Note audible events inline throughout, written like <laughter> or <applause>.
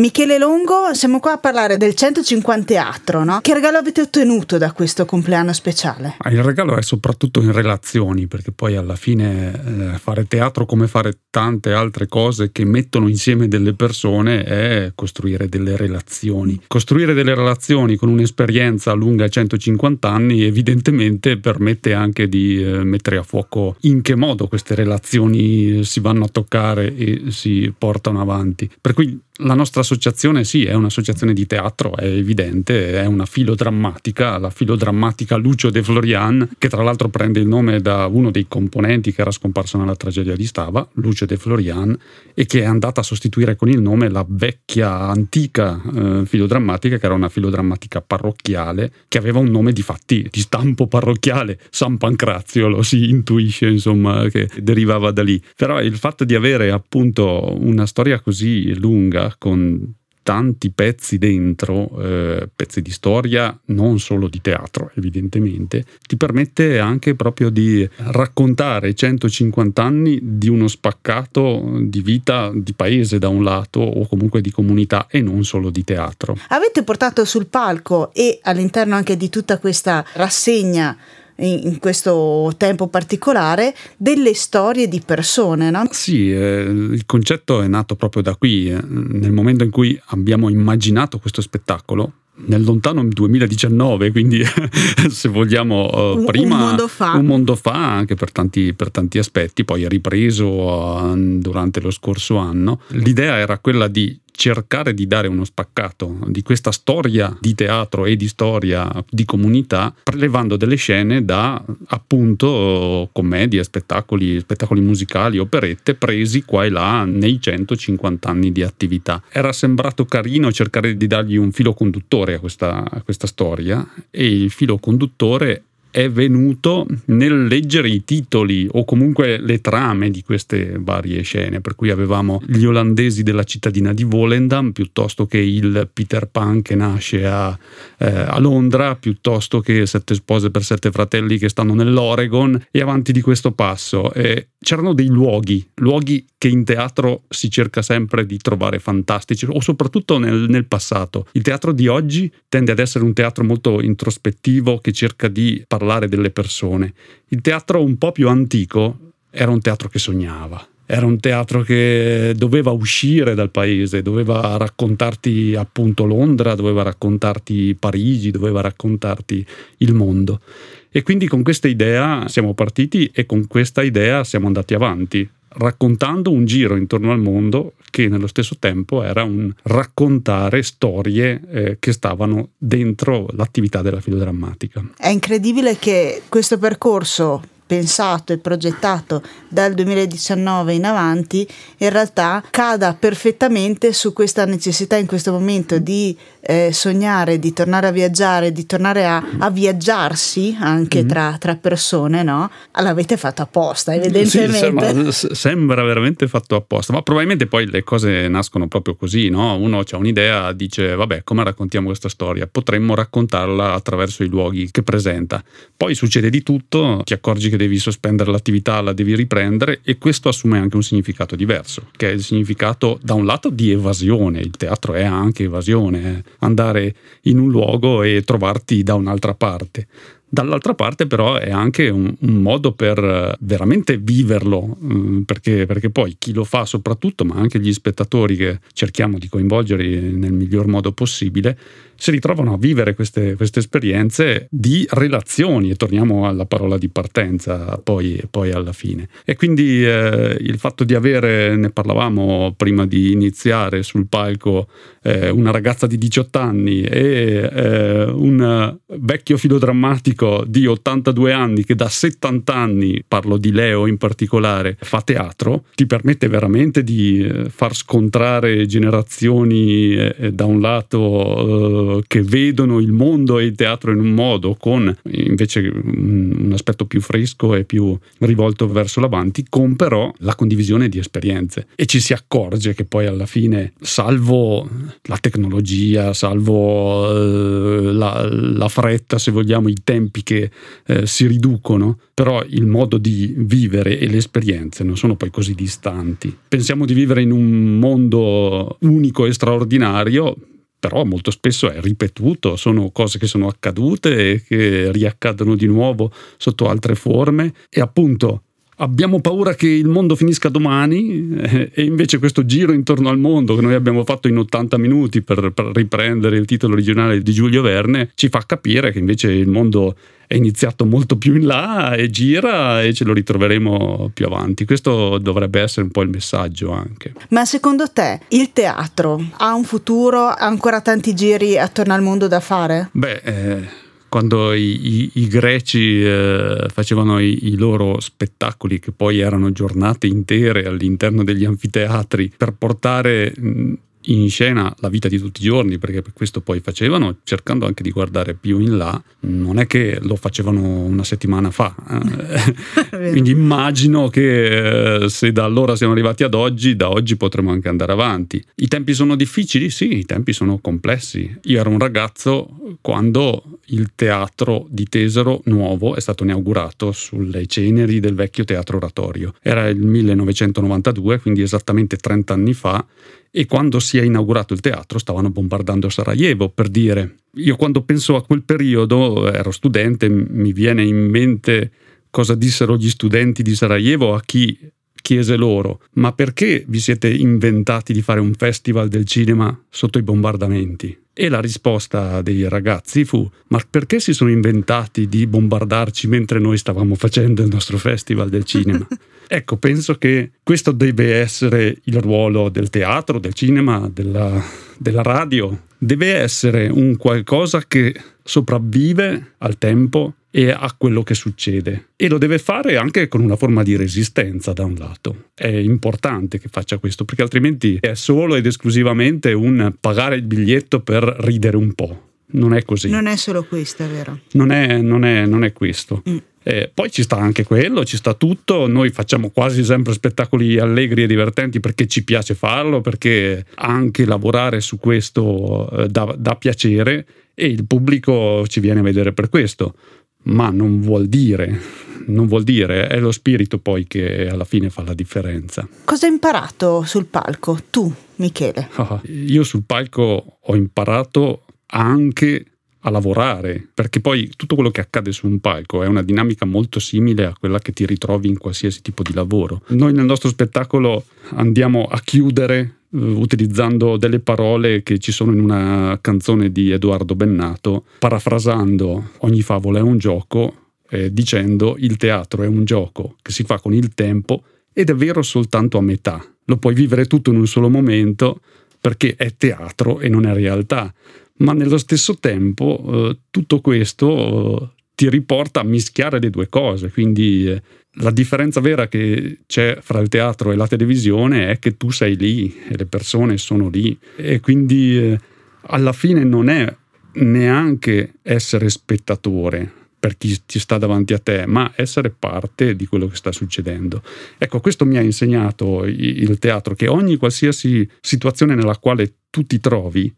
Michele Longo, siamo qua a parlare del 150 Teatro, no? Che regalo avete ottenuto da questo compleanno speciale? Ah, il regalo è soprattutto in relazioni, perché poi alla fine eh, fare teatro come fare tante altre cose che mettono insieme delle persone è costruire delle relazioni. Costruire delle relazioni con un'esperienza lunga 150 anni evidentemente permette anche di eh, mettere a fuoco in che modo queste relazioni si vanno a toccare e si portano avanti. Per cui la nostra associazione sì, è un'associazione di teatro, è evidente, è una filodrammatica, la filodrammatica Lucio de Florian, che tra l'altro prende il nome da uno dei componenti che era scomparso nella tragedia di Stava, Lucio de Florian, e che è andata a sostituire con il nome la vecchia, antica eh, filodrammatica, che era una filodrammatica parrocchiale, che aveva un nome di fatti di stampo parrocchiale, San Pancrazio, lo si intuisce insomma che derivava da lì. Però il fatto di avere appunto una storia così lunga, con tanti pezzi dentro, eh, pezzi di storia, non solo di teatro evidentemente, ti permette anche proprio di raccontare 150 anni di uno spaccato di vita di paese da un lato o comunque di comunità e non solo di teatro. Avete portato sul palco e all'interno anche di tutta questa rassegna in, questo tempo particolare delle storie di persone. No? Sì, eh, il concetto è nato proprio da qui, eh, nel momento in cui abbiamo immaginato questo spettacolo nel lontano 2019, quindi <laughs> se vogliamo uh, prima un mondo, fa. un mondo fa anche per tanti, per tanti aspetti, poi è ripreso uh, durante lo scorso anno. L'idea era quella di cercare di dare uno spaccato di questa storia di teatro e di storia di comunità, prelevando delle scene da appunto commedie, spettacoli, spettacoli musicali, operette presi qua e là nei 150 anni di attività. Era sembrato carino cercare di dargli un filo conduttore a questa, a questa storia e il filo conduttore è venuto nel leggere i titoli o comunque le trame di queste varie scene, per cui avevamo gli olandesi della cittadina di Volendam piuttosto che il Peter Pan che nasce a, eh, a Londra, piuttosto che Sette spose per sette fratelli che stanno nell'Oregon e avanti di questo passo. Eh, c'erano dei luoghi, luoghi che in teatro si cerca sempre di trovare fantastici, o soprattutto nel, nel, passato. Il teatro di oggi tende ad essere un teatro molto introspettivo che cerca di parlare delle persone. Il teatro un po' più antico era un teatro che sognava. Era un teatro che doveva uscire dal paese, doveva raccontarti appunto Londra, doveva raccontarti Parigi, doveva raccontarti il mondo. E quindi con questa idea siamo partiti e con questa idea siamo andati avanti raccontando un giro intorno al mondo che nello stesso tempo era un raccontare storie eh, che stavano dentro l'attività della filodrammatica. È incredibile che questo percorso pensato e progettato dal 2019 in avanti in realtà cada perfettamente su questa necessità in questo momento di eh, sognare, di tornare a viaggiare, di tornare a, a viaggiarsi anche mm-hmm. tra, tra, persone, no? L'avete fatto apposta, evidentemente. Sì, sembra, sembra, veramente fatto apposta, ma probabilmente poi le cose nascono proprio così, no? Uno ha un'idea, dice, vabbè, come raccontiamo questa storia? Potremmo raccontarla attraverso i luoghi che presenta. Poi succede di tutto, ti accorgi che devi sospendere l'attività, la devi riprendere e questo assume anche un significato diverso, che è il significato da un lato di evasione, il teatro è anche evasione, eh? Andare in un luogo e trovarti da un'altra parte. Dall'altra parte però è anche un, un modo per eh, veramente viverlo, mm, perché, perché, poi chi lo fa soprattutto, ma anche gli spettatori che cerchiamo di coinvolgere nel miglior modo possibile, si ritrovano a vivere queste, queste esperienze di relazioni e torniamo alla parola di partenza poi, poi alla fine. E quindi eh, il fatto di avere, ne parlavamo prima di iniziare sul palco, eh, una ragazza di 18 anni e eh, un vecchio filodrammatico di 82 anni che da 70 anni, parlo di Leo in particolare, fa teatro, ti permette veramente di eh, far scontrare generazioni eh, da un lato che vedono il mondo e il teatro in un modo, con invece un aspetto più fresco e più rivolto verso l'avanti, con però la condivisione di esperienze. E ci si accorge che poi alla fine, salvo la tecnologia, salvo eh, la, la fretta, se vogliamo, i tempi che eh, si riducono, però il modo di vivere e le esperienze non sono poi così distanti. Pensiamo di vivere in un mondo unico e straordinario, però molto spesso è ripetuto, sono cose che sono accadute e che riaccadono di nuovo sotto altre forme e appunto abbiamo paura che il mondo finisca domani eh, e invece questo giro intorno al mondo che noi abbiamo fatto in 80 minuti per, per, riprendere il titolo originale di Giulio Verne ci fa capire che invece il mondo è iniziato molto più in là e gira e ce lo ritroveremo più avanti. Questo dovrebbe essere un po' il messaggio anche. Ma secondo te il teatro ha un futuro, ha ancora tanti giri attorno al mondo da fare? Beh... Eh quando i, i, i greci eh, facevano i, i, loro spettacoli, che poi erano giornate intere all'interno degli anfiteatri, per portare mh, in scena la vita di tutti i giorni, perché per questo poi facevano, cercando anche di guardare più in là, non è che lo facevano una settimana fa. Eh. <laughs> Quindi immagino che eh, se da allora siamo arrivati ad oggi, da oggi potremo anche andare avanti. I tempi sono difficili? Sì, i tempi sono complessi. Io ero un ragazzo quando il teatro di Tesero nuovo è stato inaugurato sulle ceneri del vecchio teatro oratorio. Era il 1992, quindi esattamente 30 anni fa e quando si è inaugurato il teatro stavano bombardando Sarajevo, per dire. Io quando penso a quel periodo, ero studente, mi viene in mente cosa dissero gli studenti di Sarajevo a chi chiese loro, ma perché vi siete inventati di fare un festival del cinema sotto i bombardamenti? E la risposta dei ragazzi fu, ma perché si sono inventati di bombardarci mentre noi stavamo facendo il nostro festival del cinema? <laughs> ecco, penso che questo deve essere il ruolo del teatro, del cinema, della, della radio. Deve essere un qualcosa che sopravvive al tempo e a quello che succede. E lo deve fare anche con una forma di resistenza da un lato. È importante che faccia questo, perché altrimenti è solo ed esclusivamente un pagare il biglietto per ridere un po'. Non è così. Non è solo questo, è vero. Non è, non è, non è questo. Mm. Eh, poi ci sta anche quello, ci sta tutto, noi facciamo quasi sempre spettacoli allegri e divertenti perché ci piace farlo, perché anche lavorare su questo eh, dà, dà piacere e il pubblico ci viene a vedere per questo ma non vuol dire, non vuol dire, è lo spirito poi che alla fine fa la differenza. Cosa hai imparato sul palco tu, Michele? Oh, <laughs> io sul palco ho imparato anche a lavorare, perché poi tutto quello che accade su un palco è una dinamica molto simile a quella che ti ritrovi in qualsiasi tipo di lavoro. Noi nel nostro spettacolo andiamo a chiudere utilizzando delle parole che ci sono in una canzone di Edoardo Bennato, parafrasando ogni favola è un gioco, eh, dicendo il teatro è un gioco che si fa con il tempo ed è vero soltanto a metà. Lo puoi vivere tutto in un solo momento perché è teatro e non è realtà ma nello stesso tempo eh, tutto questo eh, ti riporta a mischiare le due cose, quindi eh, la differenza vera che c'è fra il teatro e la televisione è che tu sei lì e le persone sono lì e quindi eh, alla fine non è neanche essere spettatore per chi ti sta davanti a te, ma essere parte di quello che sta succedendo. Ecco, questo mi ha insegnato il teatro, che ogni qualsiasi situazione nella quale tu ti trovi,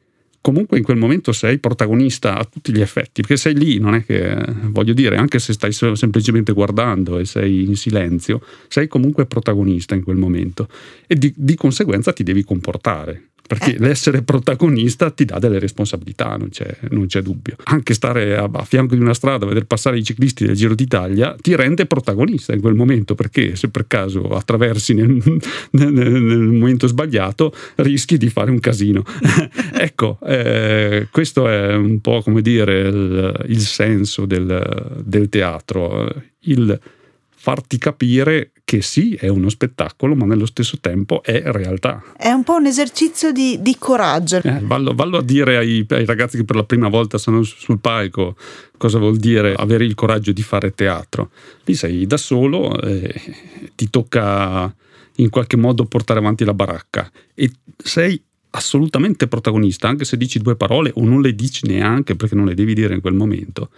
comunque in quel momento sei protagonista a tutti gli effetti, perché sei lì, non è che, voglio dire, anche se stai semplicemente guardando e sei in silenzio, sei comunque protagonista in quel momento e di, di conseguenza ti devi comportare perché eh. l'essere protagonista ti dà delle responsabilità, non c'è, non c'è dubbio. Anche stare a, a, fianco di una strada, vedere passare i ciclisti del Giro d'Italia, ti rende protagonista in quel momento, perché se per caso attraversi nel, <laughs> nel, nel momento sbagliato, rischi di fare un casino. <laughs> ecco, eh, questo è un po' come dire il, il senso del, del teatro. Il, farti capire che sì, è uno spettacolo, ma nello stesso tempo è realtà. È un po' un esercizio di, di coraggio. Eh, vallo, vallo, a dire ai, ai, ragazzi che per la prima volta sono sul palco cosa vuol dire avere il coraggio di fare teatro. Lì sei da solo, eh, ti tocca in qualche modo portare avanti la baracca e sei assolutamente protagonista, anche se dici due parole o non le dici neanche perché non le devi dire in quel momento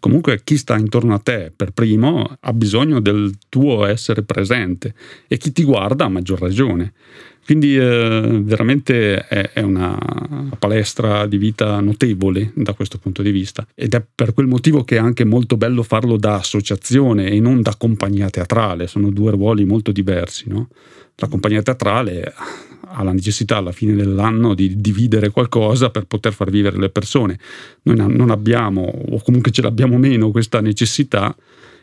comunque chi sta intorno a te per primo ha bisogno del tuo essere presente e chi ti guarda ha maggior ragione. Quindi eh, veramente è, è, una palestra di vita notevole da questo punto di vista ed è per quel motivo che è anche molto bello farlo da associazione e non da compagnia teatrale, sono due ruoli molto diversi. No? La compagnia teatrale ha la necessità alla fine dell'anno di dividere qualcosa per poter far vivere le persone. Noi non abbiamo, o comunque ce l'abbiamo meno, questa necessità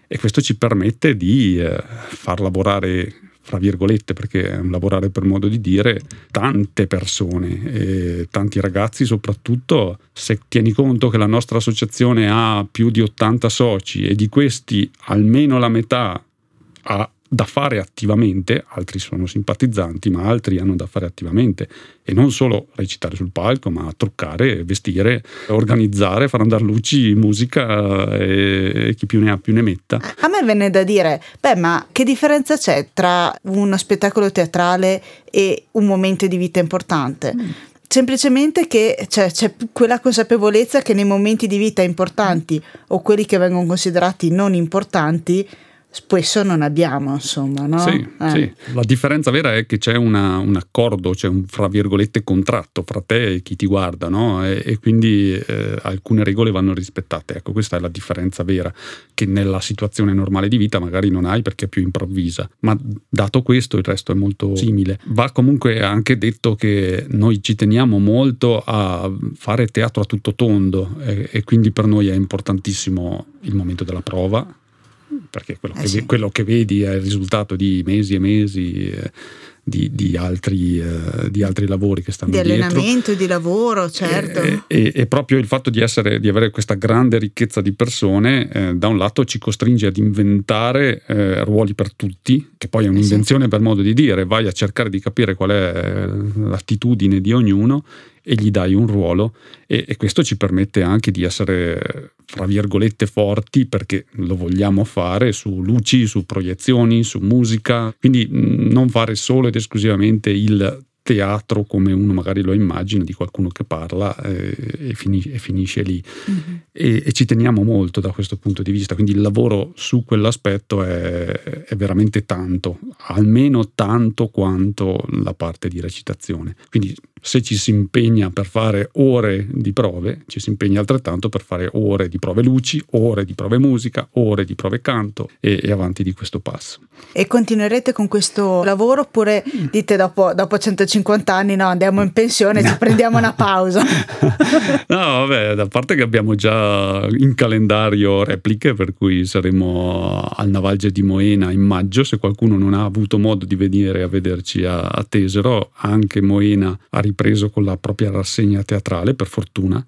e questo ci permette di eh, far lavorare fra virgolette, perché è un lavorare per modo di dire, tante persone, tanti ragazzi soprattutto, se tieni conto che la nostra associazione ha più di 80 soci e di questi almeno la metà ha da fare attivamente, altri sono simpatizzanti, ma altri hanno da fare attivamente e non solo recitare sul palco, ma truccare, vestire, organizzare, far andare luci, musica e, chi più ne ha più ne metta. A me venne da dire, beh, ma che differenza c'è tra uno spettacolo teatrale e un momento di vita importante? Mm semplicemente che cioè, c'è quella consapevolezza che nei momenti di vita importanti o quelli che vengono considerati non importanti spesso non abbiamo, insomma. No? Sì, eh. sì, La differenza vera è che c'è una, un accordo, c'è un fra virgolette contratto fra te e chi ti guarda, no? e, e, quindi eh, alcune regole vanno rispettate. Ecco, questa è la differenza vera, che nella situazione normale di vita magari non hai perché è più improvvisa. Ma dato questo, il resto è molto simile. Va comunque anche detto che noi ci teniamo molto a fare teatro a tutto tondo e, e quindi per noi è importantissimo il momento della prova perché quello, eh che, sì. quello, che, vedi è il risultato di mesi e mesi eh, di, di, altri, eh, di, altri, lavori che stanno di dietro. Di allenamento, di lavoro, certo. E, e, e, proprio il fatto di, essere, di avere questa grande ricchezza di persone, eh, da un lato ci costringe ad inventare eh, ruoli per tutti, che poi è un'invenzione eh sì. per modo di dire, vai a cercare di capire qual è l'attitudine di ognuno e gli dai un ruolo e, e, questo ci permette anche di essere, fra virgolette, forti perché lo vogliamo fare su luci, su proiezioni, su musica, quindi non fare solo ed esclusivamente il teatro come uno magari lo immagina di qualcuno che parla eh, e, finisce, e, finisce lì. Mm-hmm. e, e, ci teniamo molto da questo punto di vista. Quindi il lavoro su quell'aspetto è, è, veramente tanto almeno tanto quanto la parte di recitazione. Quindi se ci si impegna per fare ore di prove, ci si impegna altrettanto per fare ore di prove luci, ore di prove musica, ore di prove canto e, e avanti di questo passo. E continuerete con questo lavoro oppure dite dopo, dopo 150 anni no, andiamo in pensione, ci prendiamo una pausa? <laughs> no, vabbè, da parte che abbiamo già in calendario repliche per cui saremo al Navalge di Moena in maggio, se qualcuno non ha avuto modo di venire a vederci a, a Tesero, anche Moena ha ripreso ripreso con la propria rassegna teatrale, per fortuna.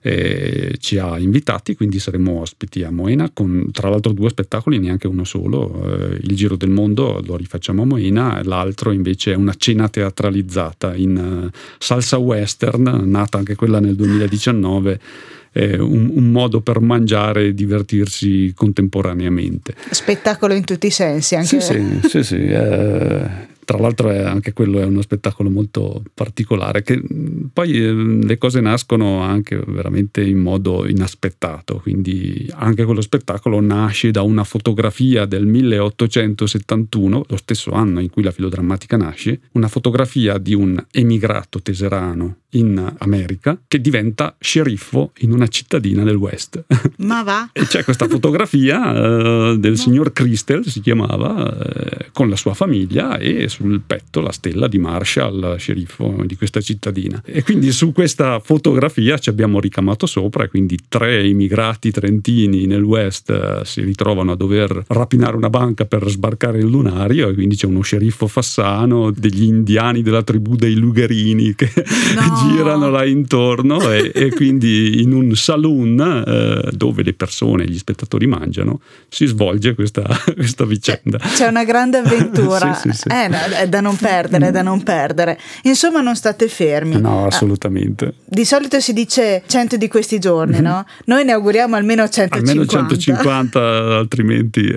Eh, ci ha invitati, quindi saremo ospiti a Moena con tra l'altro due spettacoli, neanche uno solo. Eh, il Giro del Mondo lo rifacciamo a Moena, l'altro invece è una cena teatralizzata in uh, salsa western, nata anche quella nel 2019. Un, un, modo per mangiare e divertirsi contemporaneamente. Spettacolo in tutti i sensi, anche. Sì, sì, sì, sì eh, tra l'altro è anche quello è uno spettacolo molto particolare, che poi eh, le cose nascono anche veramente in modo inaspettato, quindi anche quello spettacolo nasce da una fotografia del 1871, lo stesso anno in cui la filodrammatica nasce, una fotografia di un emigrato teserano in America che diventa sceriffo in una cittadina del West. Ma va? <laughs> e c'è questa fotografia uh, del Ma... signor Christel, si chiamava, uh, con la sua famiglia e sul petto la stella di Marshall, sceriffo di questa cittadina. E quindi su questa fotografia ci abbiamo ricamato sopra e quindi tre immigrati trentini nel West uh, si ritrovano a dover rapinare una banca per sbarcare il lunario e quindi c'è uno sceriffo fassano, degli indiani della tribù dei Lugherini che no <laughs> girano là intorno e, e quindi in un saloon eh, dove le persone, gli spettatori mangiano, si svolge questa, <laughs> questa vicenda. C'è, c'è, una grande avventura, <laughs> sì, sì, sì. Eh, è da non perdere, è da non perdere. Insomma non state fermi. No, assolutamente. Ah, di solito si dice 100 di questi giorni, mm-hmm. no? Noi ne auguriamo almeno 150. Almeno 150, <laughs> altrimenti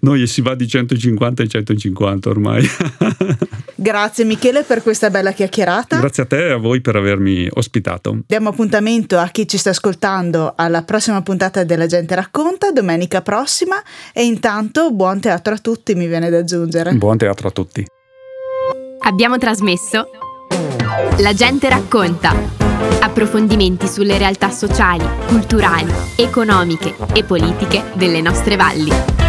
noi si va di 150 ai 150 ormai. Grazie Michele per questa bella chiacchierata. Grazie a te e a voi per avermi ospitato. Diamo appuntamento a chi ci sta ascoltando alla prossima puntata della Gente Racconta, domenica prossima e intanto buon teatro a tutti, mi viene da aggiungere. Buon teatro a tutti. Abbiamo trasmesso La gente racconta. Approfondimenti sulle realtà sociali, culturali, economiche e politiche delle nostre valli.